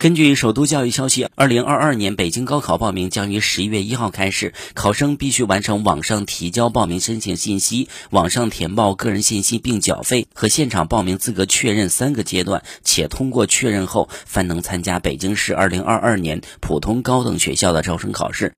根据首都教育消息二零二二年北京高考报名将于十一月一号开始考生必须完成网上提交报名申请信息网上填报个人信息并缴费和现场报名资格确认三个阶段且通过确认后方能参加北京市二零二二年普通高等学校的招生考试。